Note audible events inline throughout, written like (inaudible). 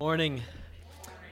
Morning.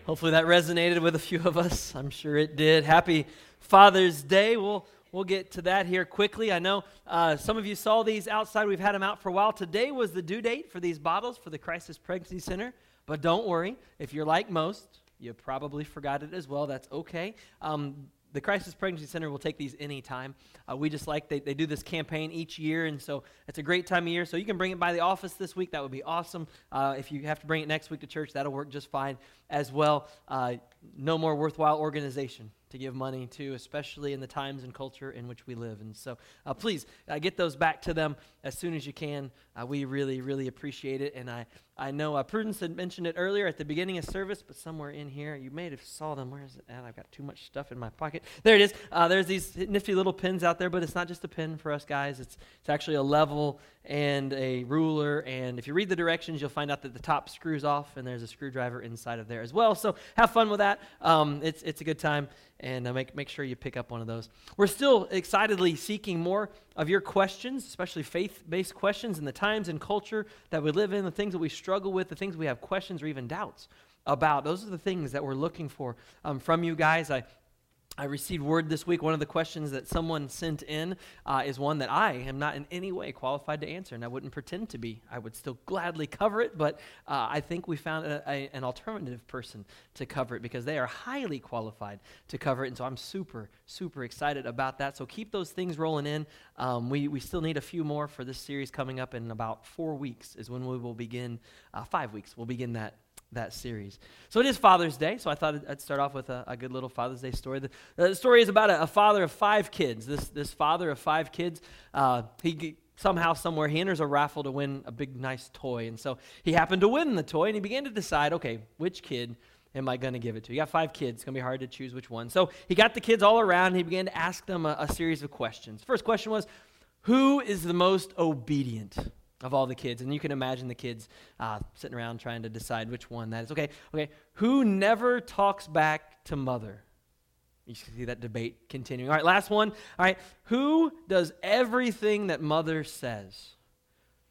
Hopefully that resonated with a few of us. I'm sure it did. Happy Father's Day. We'll we'll get to that here quickly. I know uh, some of you saw these outside. We've had them out for a while. Today was the due date for these bottles for the Crisis Pregnancy Center. But don't worry, if you're like most, you probably forgot it as well. That's okay. Um, the Crisis Pregnancy Center will take these anytime. Uh, we just like, they, they do this campaign each year, and so it's a great time of year. So you can bring it by the office this week. That would be awesome. Uh, if you have to bring it next week to church, that'll work just fine as well. Uh, no more worthwhile organization to give money to, especially in the times and culture in which we live. And so uh, please uh, get those back to them as soon as you can. Uh, we really, really appreciate it. And I, I know uh, Prudence had mentioned it earlier at the beginning of service, but somewhere in here, you may have saw them. Where is it at? I've got too much stuff in my pocket. There it is. Uh, there's these nifty little pins out there, but it's not just a pin for us guys. It's, it's actually a level and a ruler. And if you read the directions, you'll find out that the top screws off, and there's a screwdriver inside of there as well. So have fun with that. Um, it's, it's a good time and uh, make, make sure you pick up one of those. We're still excitedly seeking more of your questions, especially faith based questions in the times and culture that we live in, the things that we struggle with, the things we have questions or even doubts about. Those are the things that we're looking for um, from you guys. I I received word this week. One of the questions that someone sent in uh, is one that I am not in any way qualified to answer, and I wouldn't pretend to be. I would still gladly cover it, but uh, I think we found a, a, an alternative person to cover it because they are highly qualified to cover it. And so I'm super, super excited about that. So keep those things rolling in. Um, we, we still need a few more for this series coming up in about four weeks, is when we will begin, uh, five weeks, we'll begin that that series. So it is Father's Day, so I thought I'd start off with a, a good little Father's Day story. The, the story is about a, a, father of five kids. This, this father of five kids, uh, he somehow, somewhere, he enters a raffle to win a big, nice toy. And so he happened to win the toy, and he began to decide, okay, which kid am I going to give it to? He got five kids. It's going to be hard to choose which one. So he got the kids all around, and he began to ask them a, a series of questions. First question was, who is the most obedient? Of all the kids. And you can imagine the kids uh, sitting around trying to decide which one that is. Okay, okay. Who never talks back to mother? You see that debate continuing. All right, last one. All right, who does everything that mother says?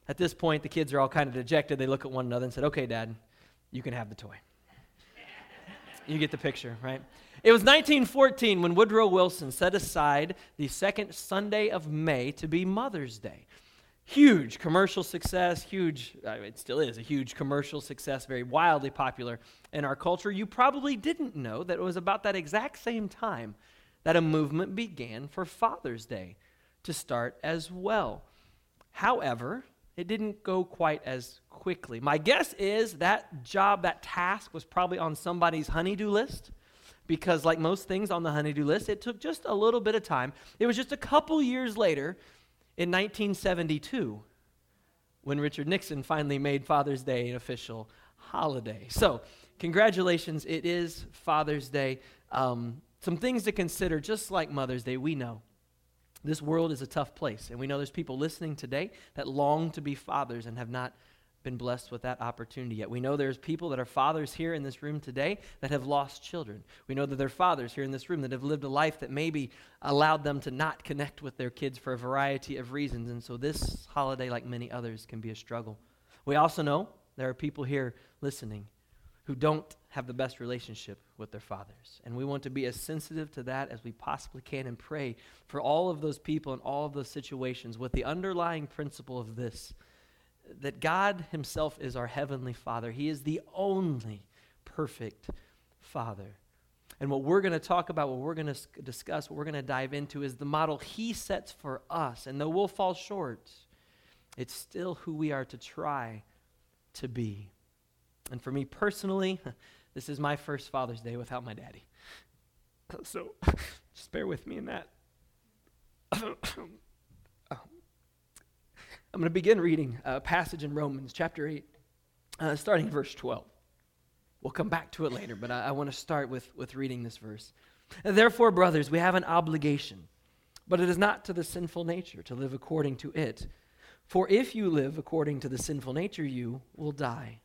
At this point, the kids are all kind of dejected. They look at one another and said, Okay, Dad, you can have the toy. (laughs) you get the picture, right? It was 1914 when Woodrow Wilson set aside the second Sunday of May to be Mother's Day huge commercial success, huge, uh, it still is a huge commercial success, very wildly popular in our culture. You probably didn't know that it was about that exact same time that a movement began for Father's Day to start as well. However, it didn't go quite as quickly. My guess is that job, that task was probably on somebody's honeydew list because, like most things on the honeydew list, it took just a little bit of time. It was just a couple years later in 1972 when Richard Nixon finally made Father's Day an official holiday. So, congratulations, it is Father's Day. Um, some things to consider, just like Mother's Day, we know this world is a tough place. And we know there's people listening today that long to be fathers and have not been blessed with that opportunity yet. We know there's people that are fathers here in this room today that have lost children. We know that there are fathers here in this room that have lived a life that maybe allowed them to not connect with their kids for a variety of reasons. And so this holiday, like many others, can be a struggle. We also know there are people here listening who don't have the best relationship with their fathers. And we want to be as sensitive to that as we possibly can and pray for all of those people in all of those situations with the underlying principle of this that God Himself is our Heavenly Father. He is the only perfect Father. And what we're going to talk about, what we're going to discuss, what we're going to dive into is the model He sets for us. And though we'll fall short, it's still who we are to try to be. And for me personally, (laughs) this is my first Father's Day without my daddy. (laughs) So (laughs) just bear with me in that. (coughs) I'm going to begin reading a passage in Romans chapter 8, uh, starting verse 12. We'll come back to it later, but I, I want to start with, with reading this verse. Therefore, brothers, we have an obligation, but it is not to the sinful nature to live according to it. For if you live according to the sinful nature, you will die.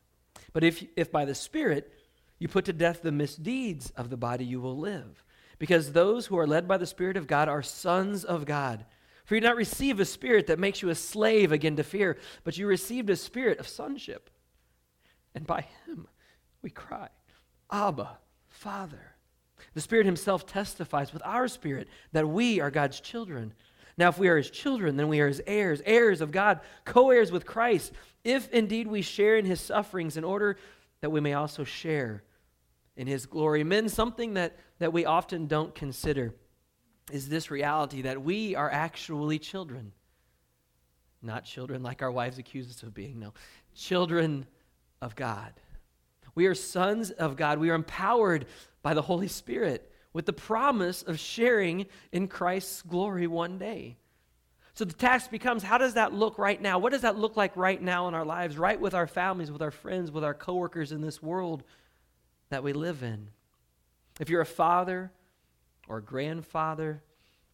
But if, if by the Spirit you put to death the misdeeds of the body, you will live. Because those who are led by the Spirit of God are sons of God. For you did not receive a spirit that makes you a slave again to fear, but you received a spirit of sonship. And by him we cry, Abba, Father. The Spirit Himself testifies with our spirit that we are God's children. Now, if we are His children, then we are His heirs, heirs of God, co heirs with Christ, if indeed we share in His sufferings, in order that we may also share in His glory. Men, something that, that we often don't consider is this reality that we are actually children. Not children like our wives accuse us of being, no. Children of God. We are sons of God. We are empowered by the Holy Spirit with the promise of sharing in Christ's glory one day. So the task becomes how does that look right now? What does that look like right now in our lives, right with our families, with our friends, with our coworkers in this world that we live in? If you're a father or grandfather,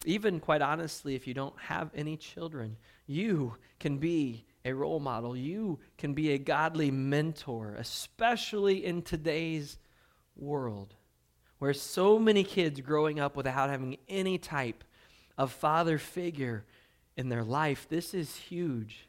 even quite honestly, if you don't have any children, you can be a role model. You can be a godly mentor, especially in today's world where so many kids growing up without having any type of father figure in their life. This is huge.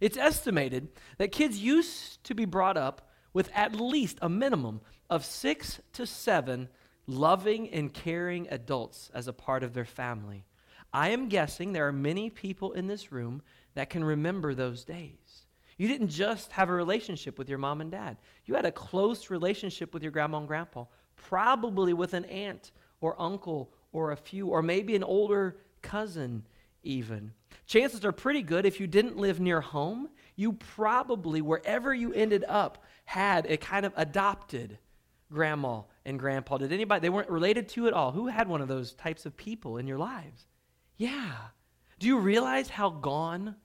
It's estimated that kids used to be brought up with at least a minimum of six to seven loving and caring adults as a part of their family. I am guessing there are many people in this room that can remember those days. You didn't just have a relationship with your mom and dad, you had a close relationship with your grandma and grandpa, probably with an aunt or uncle or a few, or maybe an older cousin, even. Chances are pretty good if you didn't live near home, you probably, wherever you ended up, had a kind of adopted grandma and grandpa. Did anybody, they weren't related to at all. Who had one of those types of people in your lives? Yeah. Do you realize how gone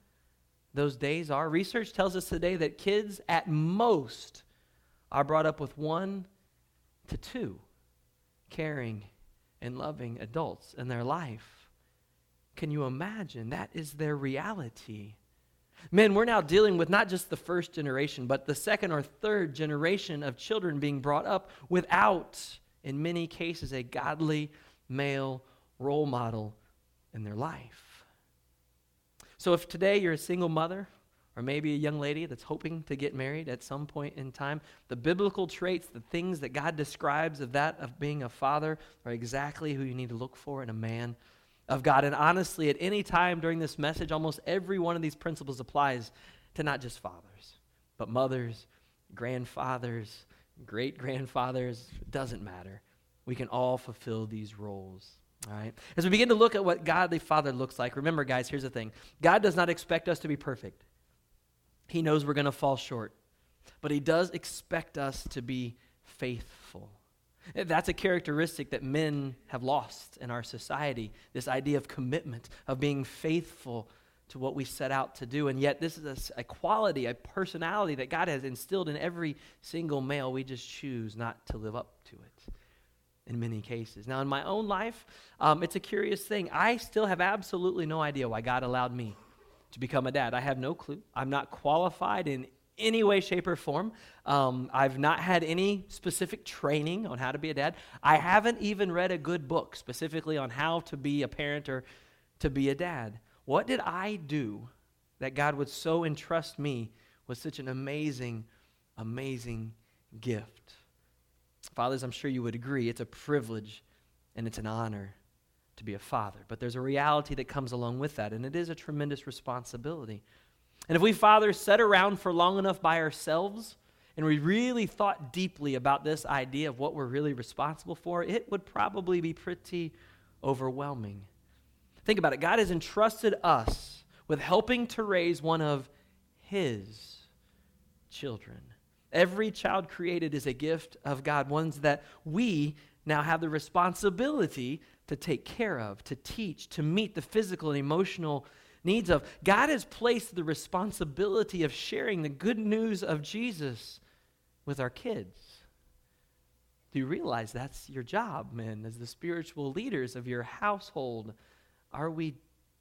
those days are? Research tells us today that kids at most are brought up with one to two caring and loving adults in their life. Can you imagine? That is their reality. Men, we're now dealing with not just the first generation, but the second or third generation of children being brought up without, in many cases, a godly male role model in their life. So if today you're a single mother, or maybe a young lady that's hoping to get married at some point in time, the biblical traits, the things that God describes of that of being a father are exactly who you need to look for in a man of God. And honestly, at any time during this message, almost every one of these principles applies to not just fathers, but mothers, grandfathers, great grandfathers. It doesn't matter. We can all fulfill these roles. All right? As we begin to look at what godly father looks like, remember, guys, here's the thing God does not expect us to be perfect. He knows we're going to fall short, but He does expect us to be faithful. That's a characteristic that men have lost in our society this idea of commitment, of being faithful to what we set out to do. And yet, this is a, a, quality, a personality that God has instilled in every single male. We just choose not to live up to it in many cases. Now, in my own life, um, it's a curious thing. I still have absolutely no idea why God allowed me to become a dad. I have no clue. I'm not qualified in any way, shape, or form. Um, I've not had any specific training on how to be a dad. I haven't even read a good book specifically on how to be a parent or to be a dad. What did I do that God would so entrust me with such an amazing, amazing gift? Fathers, I'm sure you would agree, it's a privilege and it's an honor to be a father. But there's a reality that comes along with that, and it is a tremendous responsibility. And if we fathers sat around for long enough by ourselves and we really thought deeply about this idea of what we're really responsible for, it would probably be pretty overwhelming. Think about it God has entrusted us with helping to raise one of His children. Every child created is a gift of God, ones that we now have the responsibility to take care of, to teach, to meet the physical and emotional needs of. God has placed the responsibility of sharing the good news of Jesus with our kids. Do you realize that's your job, men, as the spiritual leaders of your household? Are we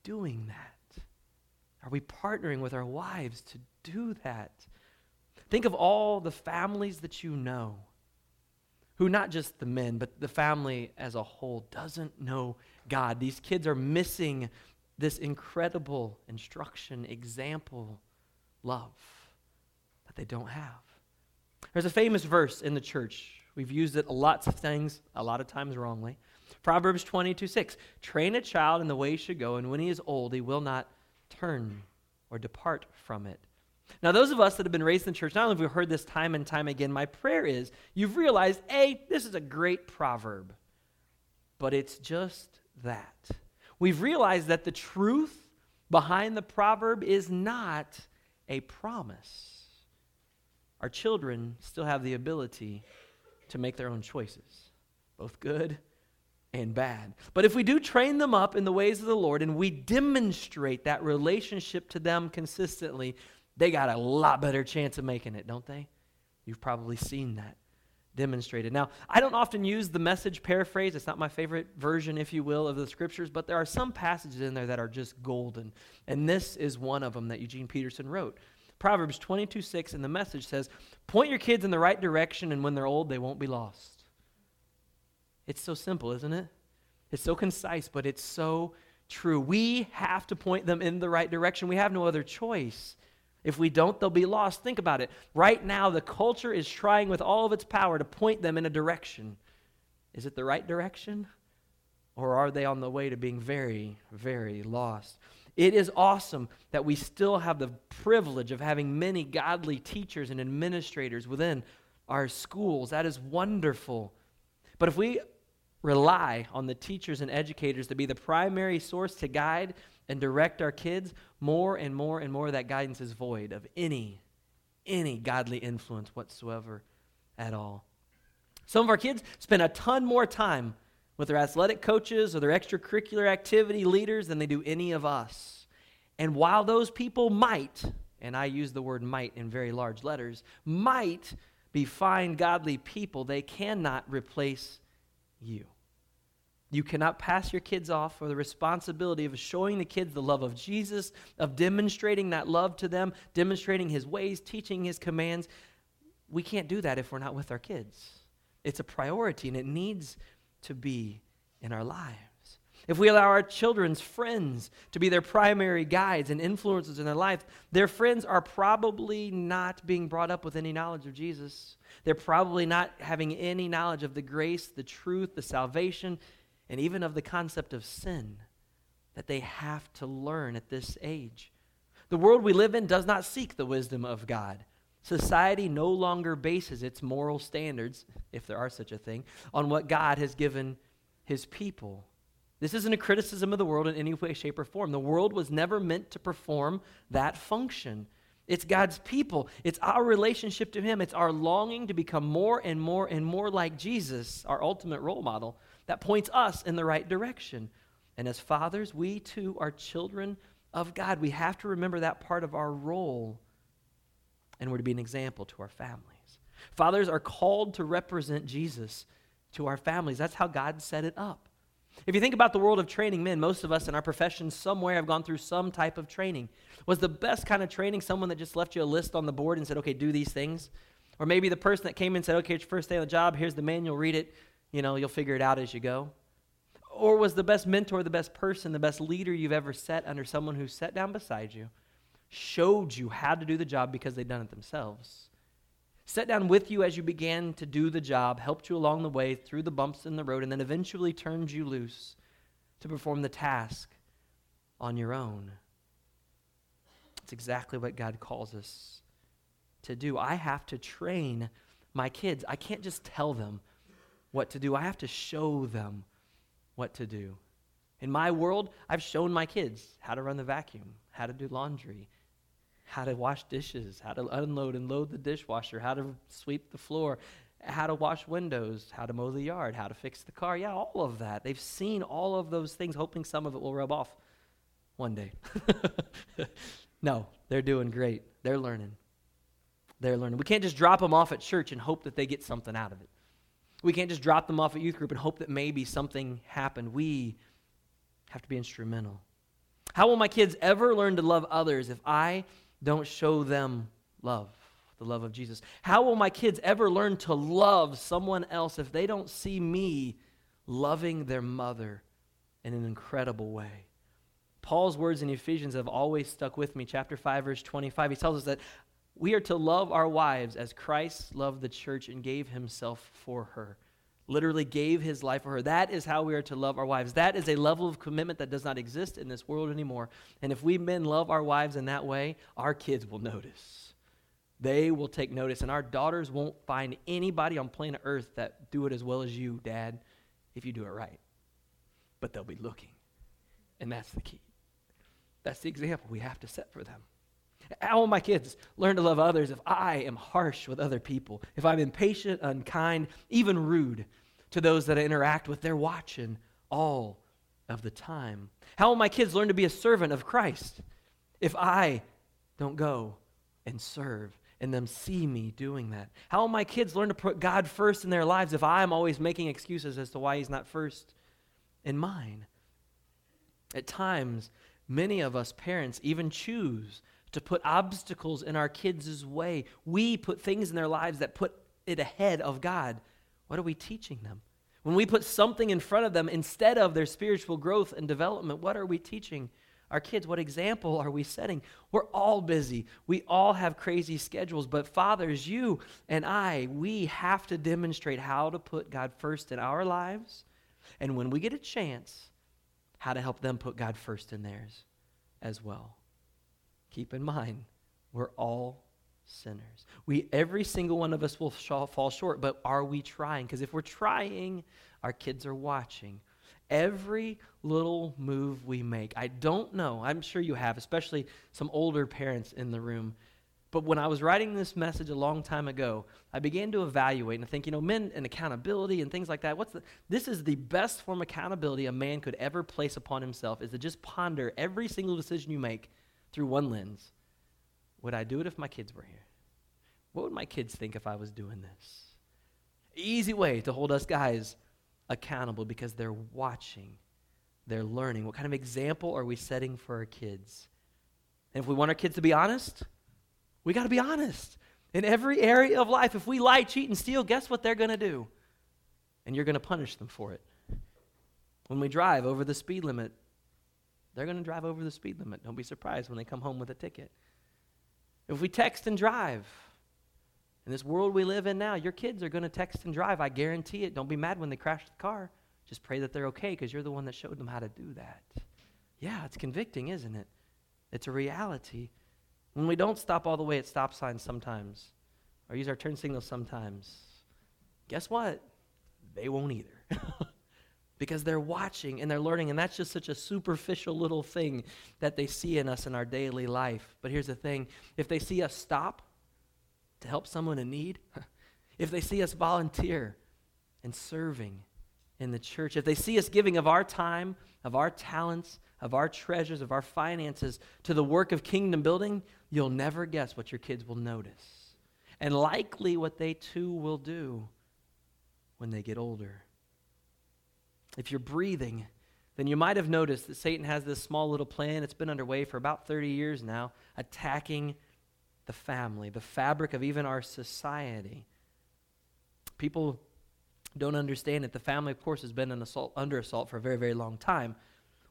doing that? Are we partnering with our wives to do that? Think of all the families that you know who, not just the men, but the family as a whole, doesn't know God. These kids are missing this incredible instruction, example, love that they don't have. There's a famous verse in the church. We've used it lots of things, a lot of times wrongly. Proverbs 22 6. Train a child in the way he should go, and when he is old, he will not turn or depart from it. Now, those of us that have been raised in the church, not only have we heard this time and time again, my prayer is you've realized, A, this is a great proverb, but it's just that. We've realized that the truth behind the proverb is not a promise. Our children still have the ability to make their own choices, both good and bad. But if we do train them up in the ways of the Lord and we demonstrate that relationship to them consistently, they got a lot better chance of making it, don't they? You've probably seen that demonstrated. Now, I don't often use the message paraphrase. It's not my favorite version, if you will, of the scriptures, but there are some passages in there that are just golden. And this is one of them that Eugene Peterson wrote. Proverbs 22 6 in the message says, Point your kids in the right direction, and when they're old, they won't be lost. It's so simple, isn't it? It's so concise, but it's so true. We have to point them in the right direction. We have no other choice. If we don't, they'll be lost. Think about it. Right now, the culture is trying with all of its power to point them in a direction. Is it the right direction? Or are they on the way to being very, very lost? It is awesome that we still have the privilege of having many godly teachers and administrators within our schools. That is wonderful. But if we rely on the teachers and educators to be the primary source to guide and direct our kids, more and more and more that guidance is void of any, any godly influence whatsoever at all. Some of our kids spend a ton more time with their athletic coaches or their extracurricular activity leaders than they do any of us. And while those people might, and I use the word might in very large letters, might be fine, godly people, they cannot replace you. You cannot pass your kids off for the responsibility of showing the kids the love of Jesus, of demonstrating that love to them, demonstrating his ways, teaching his commands. We can't do that if we're not with our kids. It's a priority and it needs to be in our lives. If we allow our children's friends to be their primary guides and influences in their life, their friends are probably not being brought up with any knowledge of Jesus. They're probably not having any knowledge of the grace, the truth, the salvation, and even of the concept of sin that they have to learn at this age. The world we live in does not seek the wisdom of God. Society no longer bases its moral standards, if there are such a thing, on what God has given his people. This isn't a criticism of the world in any way, shape, or form. The world was never meant to perform that function. It's God's people. It's our relationship to Him. It's our longing to become more and more and more like Jesus, our ultimate role model, that points us in the right direction. And as fathers, we too are children of God. We have to remember that part of our role, and we're to be an example to our families. Fathers are called to represent Jesus to our families. That's how God set it up. If you think about the world of training men, most of us in our profession somewhere have gone through some type of training. Was the best kind of training someone that just left you a list on the board and said, okay, do these things? Or maybe the person that came in and said, okay, it's your first day on the job, here's the manual, read it, you know, you'll figure it out as you go? Or was the best mentor, the best person, the best leader you've ever set under someone who sat down beside you, showed you how to do the job because they'd done it themselves? Sat down with you as you began to do the job, helped you along the way through the bumps in the road, and then eventually turned you loose to perform the task on your own. It's exactly what God calls us to do. I have to train my kids. I can't just tell them what to do. I have to show them what to do. In my world, I've shown my kids how to run the vacuum, how to do laundry, how to wash dishes, how to unload and load the dishwasher, how to sweep the floor, how to wash windows, how to mow the yard, how to fix the car. Yeah, all of that. They've seen all of those things, hoping some of it will rub off one day. (laughs) no, they're doing great. They're learning. They're learning. We can't just drop them off at church and hope that they get something out of it. We can't just drop them off at youth group and hope that maybe something happened. We have to be instrumental. How will my kids ever learn to love others if I don't show them love, the love of Jesus? How will my kids ever learn to love someone else if they don't see me loving their mother in an incredible way? Paul's words in Ephesians have always stuck with me. Chapter 5, verse 25, he tells us that We are to love our wives as Christ loved the church and gave himself for her. Literally gave his life for her. That is how we are to love our wives. That is a level of commitment that does not exist in this world anymore. And if we men love our wives in that way, our kids will notice. They will take notice. And our daughters won't find anybody on planet Earth that do it as well as you, Dad, if you do it right. But they'll be looking. And that's the key. That's the example we have to set for them. How will my kids learn to love others if I am harsh with other people? If I'm impatient, unkind, even rude to those that I interact with? They're watching all of the time. How will my kids learn to be a servant of Christ if I don't go and serve and them see me doing that? How will my kids learn to put God first in their lives if I'm always making excuses as to why He's not first in mine? At times, many of us parents even choose to put obstacles in our kids' way. We put things in their lives that put it ahead of God. What are we teaching them? When we put something in front of them instead of their spiritual growth and development, what are we teaching our kids? What example are we setting? We're all busy. We all have crazy schedules, but fathers, you and I, we have to demonstrate how to put God first in our lives. And when we get a chance, how to help them put God first in theirs as well. Keep in mind, we're all sinners. We every single one of us will sh- fall short, but are we trying? Because if we're trying, our kids are watching. Every little move we make, I don't know, I'm sure you have, especially some older parents in the room. But when I was writing this message a long time ago, I began to evaluate and think, you know, men and accountability and things like that. What's the, this is the best form of accountability a man could ever place upon himself is to just ponder every single decision you make through one lens. Would I do it if my kids were here? What would my kids think if I was doing this? Easy way to hold us guys accountable because they're watching, they're learning. What kind of example are we setting for our kids? And if we want our kids to be honest, we got to be honest. In every area of life, if we lie, cheat, and steal, guess what they're going to do? And you're going to punish them for it. When we drive over the speed limit, they're going to drive over the speed limit. Don't be surprised when they come home with a ticket. If we text and drive, in this world we live in now, your kids are going to text and drive. I guarantee it. Don't be mad when they crash the car. Just pray that they're okay because you're the one that showed them how to do that. Yeah, it's convicting, isn't it? It's a reality. When we don't stop all the way at stop signs sometimes, or use our turn signals sometimes, guess what? They won't either. (laughs) because they're watching and they're learning, and that's just such a superficial little thing that they see in us in our daily life. But here's the thing if they see us stop to help someone in need, (laughs) if they see us volunteer and serving in the church, if they see us giving of our time, of our talents, of our treasures, of our finances to the work of kingdom building, you'll never guess what your kids will notice. And likely what they too will do when they get older. If you're breathing, then you might have noticed that Satan has this small little plan. It's been underway for about 30 years now, attacking the family, the fabric of even our society. People don't understand it. The family, of course, has been assault, under assault for a very, very long time.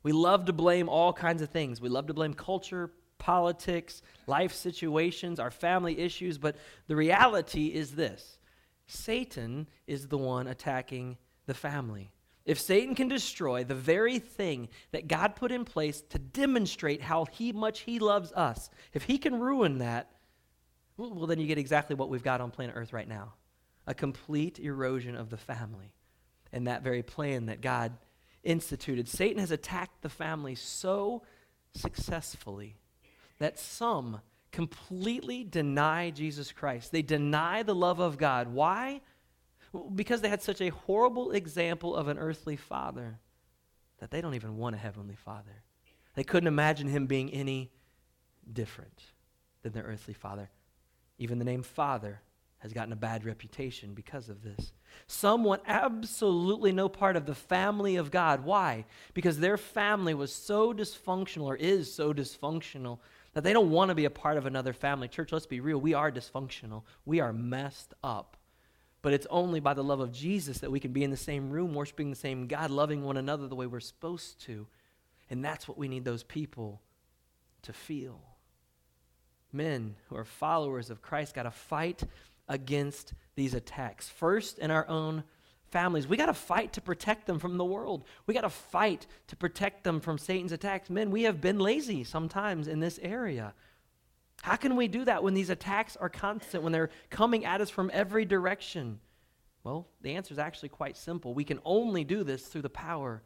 We love to blame all kinds of things. We love to blame culture, politics, life situations, our family issues, but the reality is this Satan is the one attacking the family. If Satan can destroy the very thing that God put in place to demonstrate how he, much he loves us, if he can ruin that, well, then you get exactly what we've got on planet Earth right now a complete erosion of the family and that very plan that God instituted. Satan has attacked the family so successfully that some completely deny Jesus Christ. They deny the love of God. Why? Because they had such a horrible example of an earthly father that they don't even want a heavenly father. They couldn't imagine him being any different than their earthly father. Even the name father has gotten a bad reputation because of this. Some want absolutely no part of the family of God. Why? Because their family was so dysfunctional or is so dysfunctional that they don't want to be a part of another family. Church, let's be real. We are dysfunctional, we are messed up. But it's only by the love of Jesus that we can be in the same room, worshiping the same God, loving one another the way we're supposed to. And that's what we need those people to feel. men who are followers of Christ got to fight against these attacks. First, in our own families, we got to fight to protect them from the world. We got to fight to protect them from Satan's attacks. Men, we have been lazy sometimes in this area. How can we do that when these attacks are constant, when they're coming at us from every direction? Well, the answer is actually quite simple. We can only do this through the power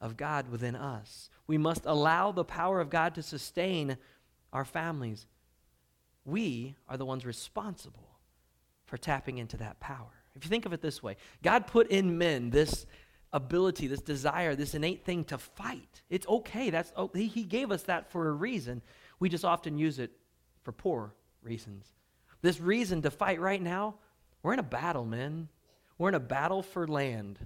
of God within us. We must allow the power of God to sustain our families. We are the ones responsible for tapping into that power. If you think of it this way, God put in men this ability, this desire, this innate thing to fight. It's okay. That's he, he gave us that for a reason. We just often use it for poor reasons. This reason to fight right now, we're in a battle, men. We're in a battle for land.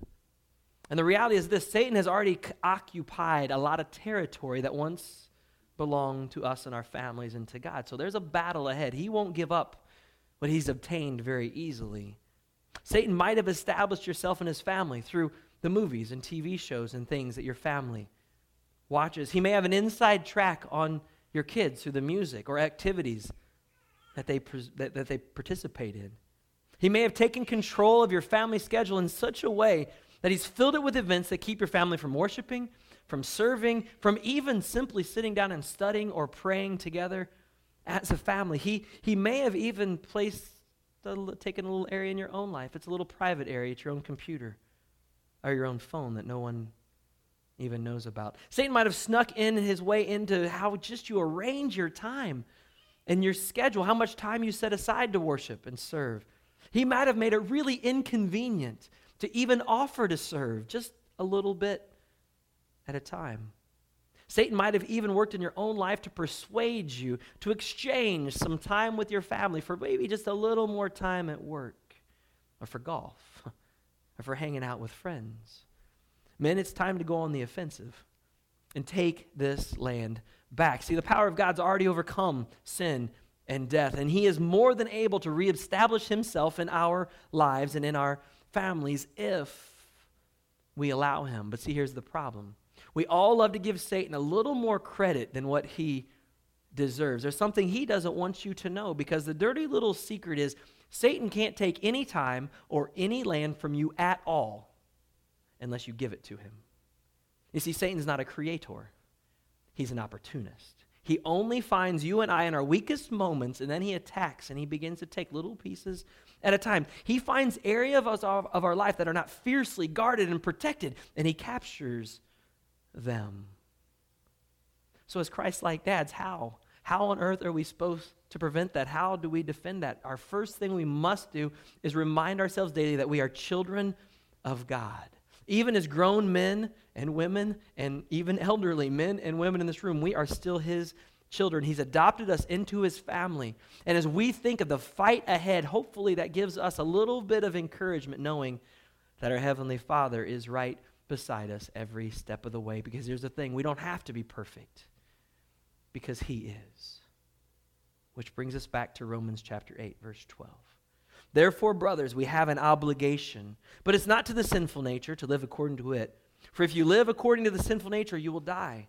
And the reality is this Satan has already c- occupied a lot of territory that once belonged to us and our families and to God. So there's a battle ahead. He won't give up what he's obtained very easily. Satan might have established yourself and his family through the movies and TV shows and things that your family watches. He may have an inside track on your kids through the music or activities that they, that, that they participate in. He may have taken control of your family schedule in such a way that he's filled it with events that keep your family from worshiping, from serving, from even simply sitting down and studying or praying together as a family. He, he may have even placed, taken a little area in your own life. It's a little private area, it's your own computer or your own phone that no one even knows about. Satan might have snuck in his way into how just you arrange your time and your schedule, how much time you set aside to worship and serve. He might have made it really inconvenient to even offer to serve just a little bit at a time. Satan might have even worked in your own life to persuade you to exchange some time with your family for maybe just a little more time at work or for golf (laughs) or for hanging out with friends. Men, it's time to go on the offensive and take this land back. See, the power of God's already overcome sin and death, and He is more than able to reestablish Himself in our lives and in our families if we allow Him. But see, here's the problem we all love to give Satan a little more credit than what he deserves. There's something he doesn't want you to know because the dirty little secret is Satan can't take any time or any land from you at all unless you give it to him. You see, Satan's not a creator, he's an opportunist. He only finds you and I in our weakest moments, and then he attacks and he begins to take little pieces at a time. He finds areas of, us, of our life that are not fiercely guarded and protected, and he captures them. So, as Christ like dads, how? How on earth are we supposed to prevent that? How do we defend that? Our first thing we must do is remind ourselves daily that we are children of God. Even as grown men and women, and even elderly men and women in this room, we are still His children. He's adopted us into His family. And as we think of the fight ahead, hopefully that gives us a little bit of encouragement knowing that our Heavenly Father is right beside us every step of the way. Because here's the thing we don't have to be perfect because He is. Which brings us back to Romans chapter 8, verse 12. Therefore, brothers, we have an obligation, but it's not to the sinful nature to live according to it. For if you live according to the sinful nature, you will die.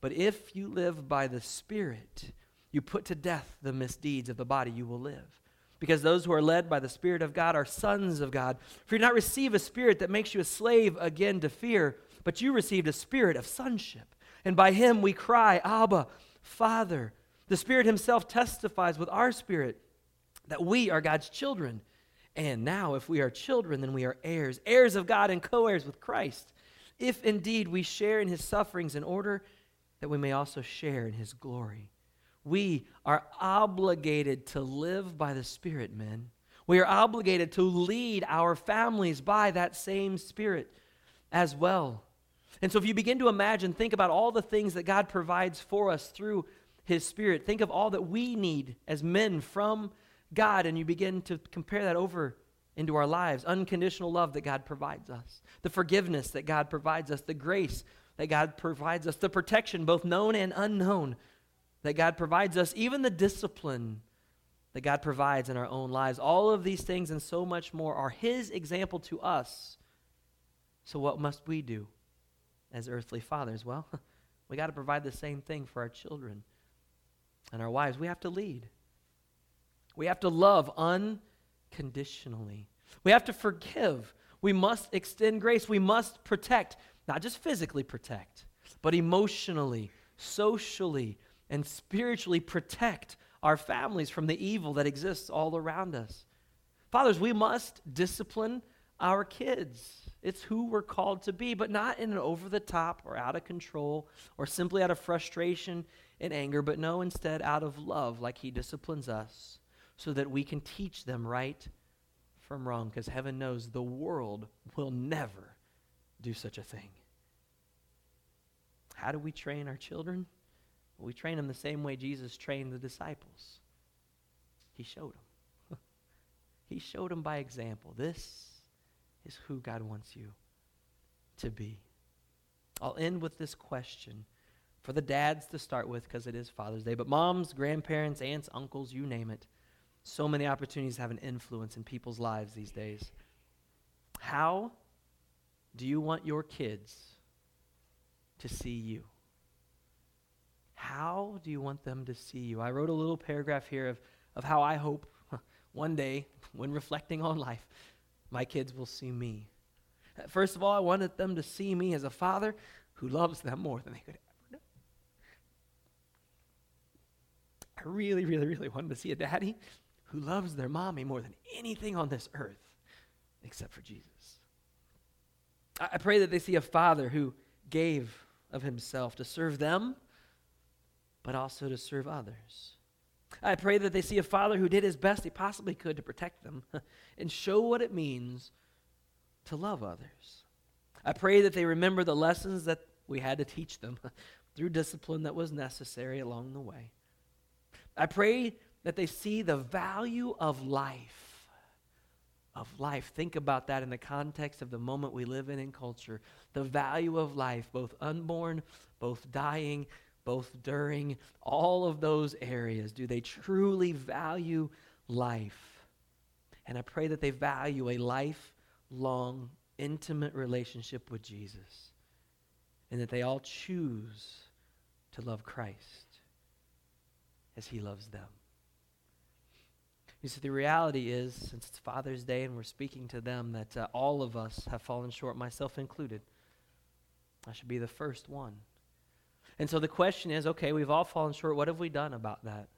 But if you live by the Spirit, you put to death the misdeeds of the body, you will live. Because those who are led by the Spirit of God are sons of God. For you did not receive a spirit that makes you a slave again to fear, but you received a spirit of sonship. And by him we cry, Abba, Father. The Spirit Himself testifies with our spirit that we are God's children. And now, if we are children, then we are heirs, heirs of God and co heirs with Christ. If indeed we share in his sufferings in order that we may also share in his glory. We are obligated to live by the Spirit, men. We are obligated to lead our families by that same Spirit as well. And so, if you begin to imagine, think about all the things that God provides for us through His Spirit. Think of all that we need as men from God, and you begin to compare that over into our lives. Unconditional love that God provides us, the forgiveness that God provides us, the grace that God provides us, the protection, both known and unknown, that God provides us, even the discipline that God provides in our own lives. All of these things and so much more are His example to us. So, what must we do as earthly fathers? Well, (laughs) we got to provide the same thing for our children. And our wives, we have to lead. We have to love unconditionally. We have to forgive. We must extend grace. We must protect, not just physically protect, but emotionally, socially, and spiritually protect our families from the evil that exists all around us. Fathers, we must discipline our kids. It's who we're called to be, but not in an over the top or out of control or simply out of frustration and anger, but no, instead out of love, like He disciplines us, so that we can teach them right from wrong, because heaven knows the world will never do such a thing. How do we train our children? Well, we train them the same way Jesus trained the disciples. He showed them. (laughs) he showed them by example. This is who God wants you to be. I'll end with this question for the dads to start with because it is Father's Day, but moms, grandparents, aunts, uncles, you name it. So many opportunities have an influence in people's lives these days. How do you want your kids to see you? How do you want them to see you? I wrote a little paragraph here of, of how I hope (laughs) one day, when reflecting on life, my kids will see me. Uh, first of all, I wanted them to see me as a father who loves them more than they could ever know. I really, really, really wanted to see a daddy who loves their mommy more than anything on this earth except for Jesus. I pray that they see a father who gave of himself to serve them, but also to serve others. I pray that they see a father who did his best he possibly could to protect them (laughs) and show what it means to love others. I pray that they remember the lessons that we had to teach them (laughs) through discipline that was necessary along the way. I pray that they see the value of life. Of life. Think about that in the context of the moment we live in in culture. The value of life, both unborn, both dying, both during all of those areas. Do they truly value life? And I pray that they value a lifelong, intimate relationship with Jesus. And that they all choose to love Christ as he loves them. You see, the reality is, since it's Father's Day and we're speaking to them, that uh, all of us have fallen short, myself included. I should be the first one. And so the question is okay, we've all fallen short. What have we done about that?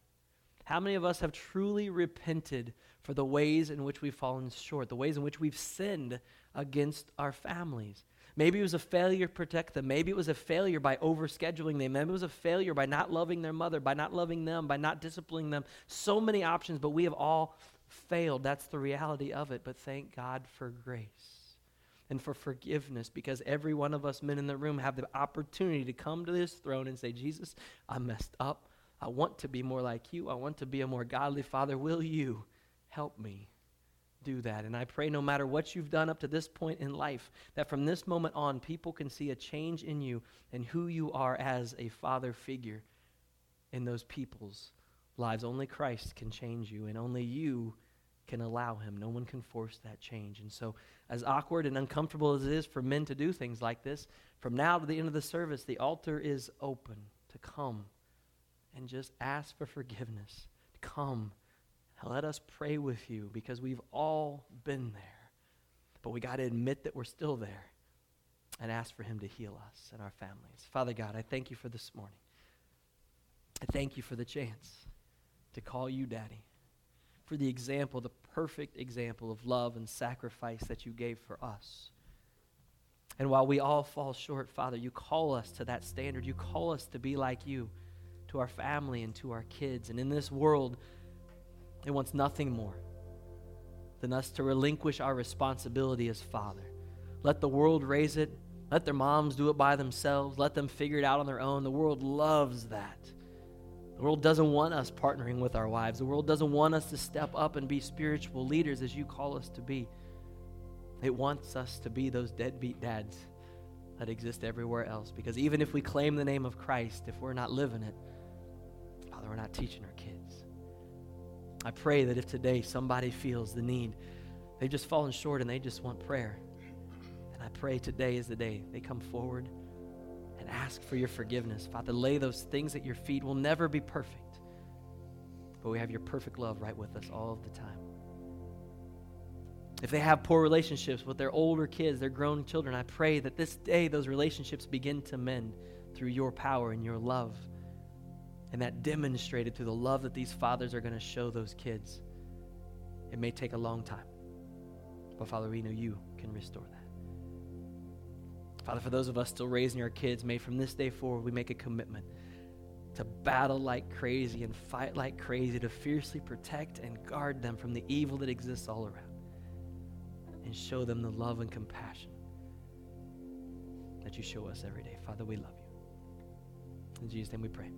How many of us have truly repented for the ways in which we've fallen short, the ways in which we've sinned against our families? Maybe it was a failure to protect them. Maybe it was a failure by overscheduling them. Maybe it was a failure by not loving their mother, by not loving them, by not disciplining them. So many options, but we have all failed. That's the reality of it. But thank God for grace and for forgiveness because every one of us men in the room have the opportunity to come to this throne and say, Jesus, I messed up. I want to be more like you. I want to be a more godly father. Will you help me? Do that. And I pray no matter what you've done up to this point in life, that from this moment on, people can see a change in you and who you are as a father figure in those people's lives. Only Christ can change you, and only you can allow him. No one can force that change. And so, as awkward and uncomfortable as it is for men to do things like this, from now to the end of the service, the altar is open to come and just ask for forgiveness. Come let us pray with you because we've all been there. But we got to admit that we're still there and ask for Him to heal us and our families. Father God, I thank you for this morning. I thank you for the chance to call you Daddy, for the example, the perfect example of love and sacrifice that you gave for us. And while we all fall short, Father, you call us to that standard. You call us to be like you to our family and to our kids. And in this world, it wants nothing more than us to relinquish our responsibility as Father. Let the world raise it. Let their moms do it by themselves. Let them figure it out on their own. The world loves that. The world doesn't want us partnering with our wives. The world doesn't want us to step up and be spiritual leaders as you call us to be. It wants us to be those deadbeat dads that exist everywhere else. Because even if we claim the name of Christ, if we're not living it, Father, we're not teaching kids. I pray that if today somebody feels the need, they've just fallen short and they just want prayer. And I pray today is the day they come forward and ask for your forgiveness. Father, lay those things at your feet. We'll never be perfect. but we have your perfect love right with us all of the time. If they have poor relationships with their older kids, their grown children, I pray that this day those relationships begin to mend through your power and your love. And that demonstrated through the love that these fathers are going to show those kids. It may take a long time, but Father, we know you can restore that. Father, for those of us still raising our kids, may from this day forward we make a commitment to battle like crazy and fight like crazy to fiercely protect and guard them from the evil that exists all around and show them the love and compassion that you show us every day. Father, we love you. In Jesus' name we pray.